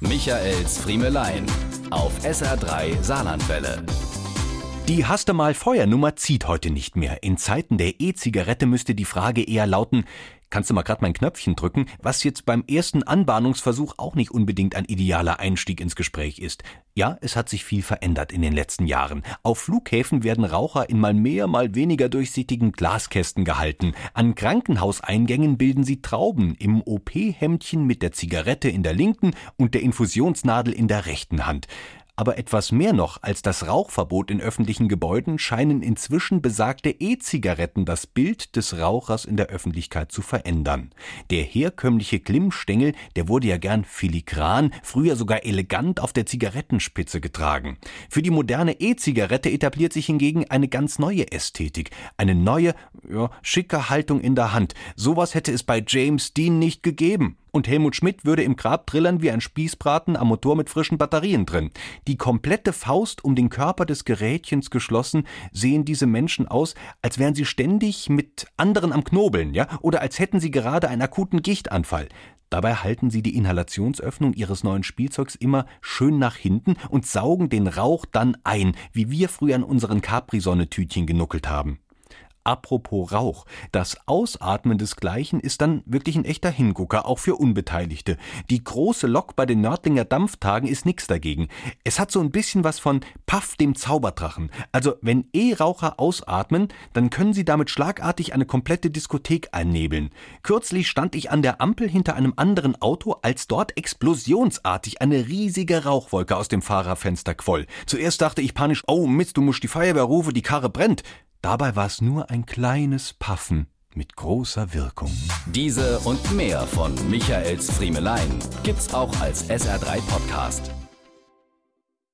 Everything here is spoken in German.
Michaels Friemelein auf SR3 Saarlandwelle. Die Haste mal Feuernummer zieht heute nicht mehr. In Zeiten der E-Zigarette müsste die Frage eher lauten, Kannst du mal gerade mein Knöpfchen drücken, was jetzt beim ersten Anbahnungsversuch auch nicht unbedingt ein idealer Einstieg ins Gespräch ist. Ja, es hat sich viel verändert in den letzten Jahren. Auf Flughäfen werden Raucher in mal mehr, mal weniger durchsichtigen Glaskästen gehalten. An Krankenhauseingängen bilden sie Trauben im OP-Hemdchen mit der Zigarette in der linken und der Infusionsnadel in der rechten Hand. Aber etwas mehr noch als das Rauchverbot in öffentlichen Gebäuden scheinen inzwischen besagte E-Zigaretten das Bild des Rauchers in der Öffentlichkeit zu verändern. Der herkömmliche Glimmstängel, der wurde ja gern filigran, früher sogar elegant auf der Zigarettenspitze getragen. Für die moderne E-Zigarette etabliert sich hingegen eine ganz neue Ästhetik, eine neue, ja, schicke Haltung in der Hand. Sowas hätte es bei James Dean nicht gegeben. Und Helmut Schmidt würde im Grab trillern wie ein Spießbraten am Motor mit frischen Batterien drin. Die komplette Faust um den Körper des Gerätchens geschlossen, sehen diese Menschen aus, als wären sie ständig mit anderen am Knobeln, ja, oder als hätten sie gerade einen akuten Gichtanfall. Dabei halten sie die Inhalationsöffnung ihres neuen Spielzeugs immer schön nach hinten und saugen den Rauch dann ein, wie wir früher an unseren Capri-Sonne-Tütchen genuckelt haben. Apropos Rauch. Das Ausatmen desgleichen ist dann wirklich ein echter Hingucker, auch für Unbeteiligte. Die große Lok bei den Nördlinger Dampftagen ist nix dagegen. Es hat so ein bisschen was von Paff dem Zauberdrachen. Also, wenn E-Raucher ausatmen, dann können sie damit schlagartig eine komplette Diskothek einnebeln. Kürzlich stand ich an der Ampel hinter einem anderen Auto, als dort explosionsartig eine riesige Rauchwolke aus dem Fahrerfenster quoll. Zuerst dachte ich panisch, oh Mist, du musst die Feuerwehr rufen, die Karre brennt. Dabei war es nur ein kleines Paffen mit großer Wirkung. Diese und mehr von Michaels Friemelein gibt's auch als SR3 Podcast.